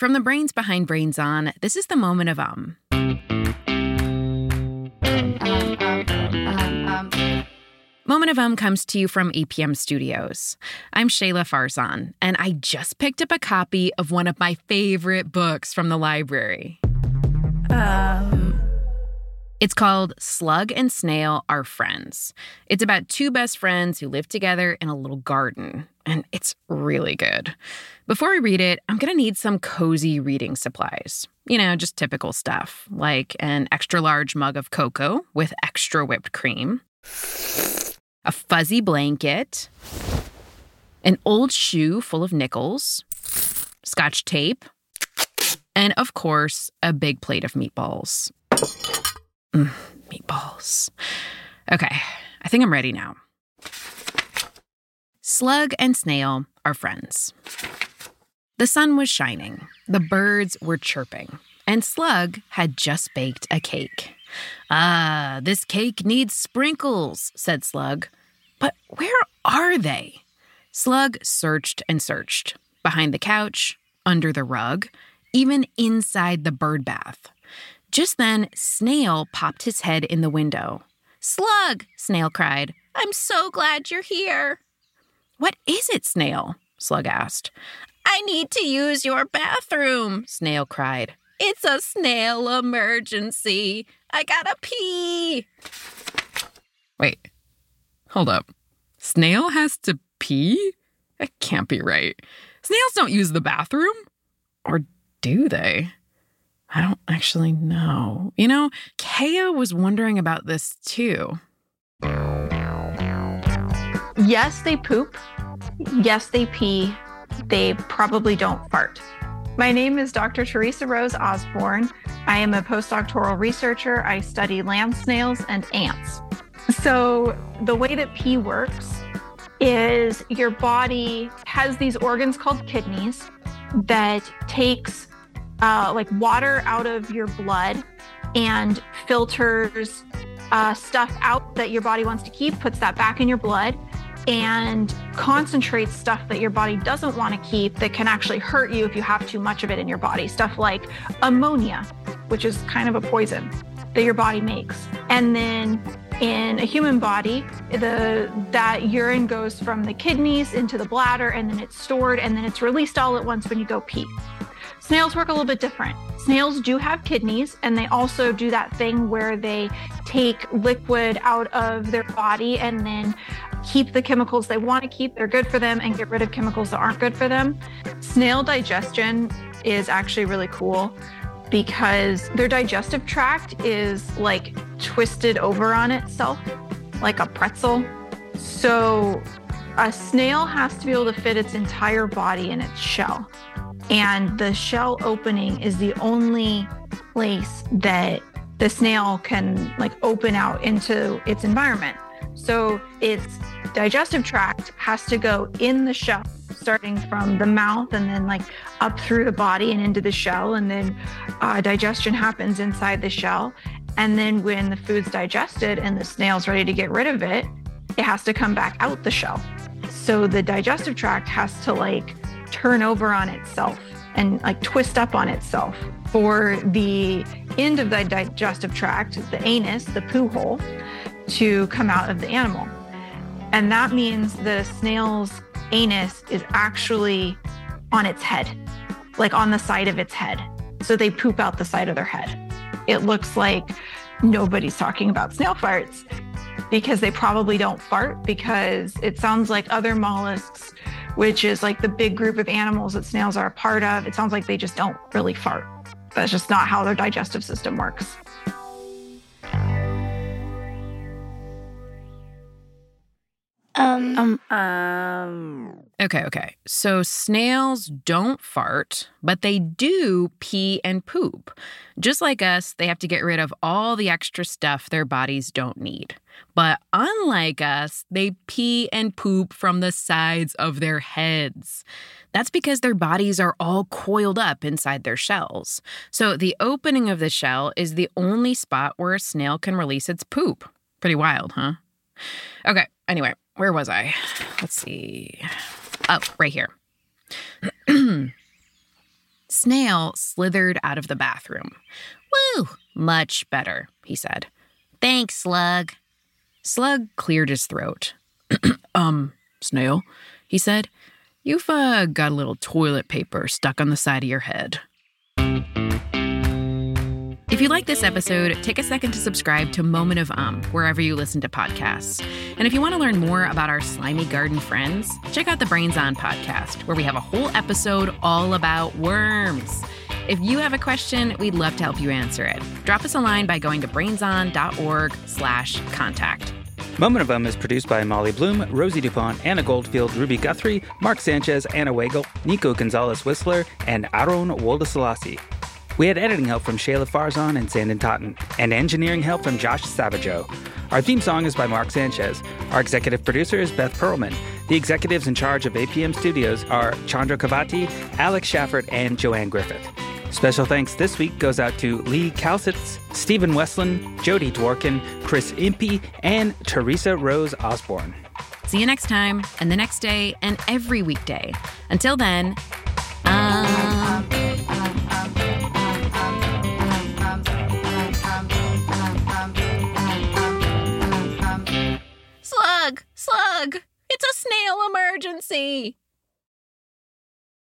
From the brains behind Brains On, this is the moment of um. Moment of Um comes to you from APM Studios. I'm Shayla Farzan, and I just picked up a copy of one of my favorite books from the library. Um, It's called Slug and Snail Are Friends. It's about two best friends who live together in a little garden, and it's really good. Before I read it, I'm gonna need some cozy reading supplies. You know, just typical stuff, like an extra large mug of cocoa with extra whipped cream, a fuzzy blanket, an old shoe full of nickels, scotch tape, and of course, a big plate of meatballs. Mm, meatballs. Okay, I think I'm ready now. Slug and Snail are friends. The sun was shining, the birds were chirping, and Slug had just baked a cake. Ah, this cake needs sprinkles, said Slug. But where are they? Slug searched and searched behind the couch, under the rug, even inside the bird bath. Just then, Snail popped his head in the window. Slug, Snail cried. I'm so glad you're here. What is it, Snail? Slug asked. I need to use your bathroom, Snail cried. It's a snail emergency. I gotta pee. Wait, hold up. Snail has to pee? That can't be right. Snails don't use the bathroom. Or do they? I don't actually know. You know, Kaya was wondering about this too. yes, they poop. Yes, they pee. They probably don't fart. My name is Dr. Teresa Rose Osborne. I am a postdoctoral researcher. I study land snails and ants. So, the way that pee works is your body has these organs called kidneys that takes uh, like water out of your blood and filters uh, stuff out that your body wants to keep, puts that back in your blood, and concentrates stuff that your body doesn't want to keep that can actually hurt you if you have too much of it in your body. Stuff like ammonia, which is kind of a poison that your body makes. And then in a human body, the that urine goes from the kidneys into the bladder and then it's stored and then it's released all at once when you go pee. Snails work a little bit different. Snails do have kidneys and they also do that thing where they take liquid out of their body and then keep the chemicals they want to keep, they're good for them, and get rid of chemicals that aren't good for them. Snail digestion is actually really cool because their digestive tract is like twisted over on itself, like a pretzel. So a snail has to be able to fit its entire body in its shell. And the shell opening is the only place that the snail can like open out into its environment. So its digestive tract has to go in the shell, starting from the mouth and then like up through the body and into the shell. And then uh, digestion happens inside the shell. And then when the food's digested and the snail's ready to get rid of it, it has to come back out the shell. So the digestive tract has to like turn over on itself and like twist up on itself for the end of the digestive tract, the anus, the poo hole, to come out of the animal. And that means the snail's anus is actually on its head, like on the side of its head. So they poop out the side of their head. It looks like nobody's talking about snail farts because they probably don't fart because it sounds like other mollusks, which is like the big group of animals that snails are a part of. It sounds like they just don't really fart. That's just not how their digestive system works. Um, Um, um, Okay, okay. So snails don't fart, but they do pee and poop. Just like us, they have to get rid of all the extra stuff their bodies don't need. But unlike us, they pee and poop from the sides of their heads. That's because their bodies are all coiled up inside their shells. So the opening of the shell is the only spot where a snail can release its poop. Pretty wild, huh? Okay, anyway, where was I? Let's see. Oh, right here. Snail slithered out of the bathroom. Woo, much better, he said. Thanks, Slug. Slug cleared his throat. um, Snail, he said, you've uh, got a little toilet paper stuck on the side of your head. If you like this episode, take a second to subscribe to Moment of Um, wherever you listen to podcasts. And if you want to learn more about our slimy garden friends, check out the Brains On podcast, where we have a whole episode all about worms. If you have a question, we'd love to help you answer it. Drop us a line by going to brainson.org slash contact. Moment of Um is produced by Molly Bloom, Rosie DuPont, Anna Goldfield, Ruby Guthrie, Marc Sanchez, Anna Weggel, Nico Gonzalez Wisler, and Aaron Woldeselassie. We had editing help from Shayla Farzan and Sanden Totten, and engineering help from Josh Savageau. Our theme song is by Marc Sanchez. Our executive producer is Beth Perlman. The executives in charge of APM Studios are Chandra Kavati, Alex Schaffert, and Joanne Griffith. Special thanks this week goes out to Lee Kalsitz, Stephen Westland, Jody Dworkin, Chris Impey, and Teresa Rose Osborne. See you next time, and the next day, and every weekday. Until then, It's a snail emergency!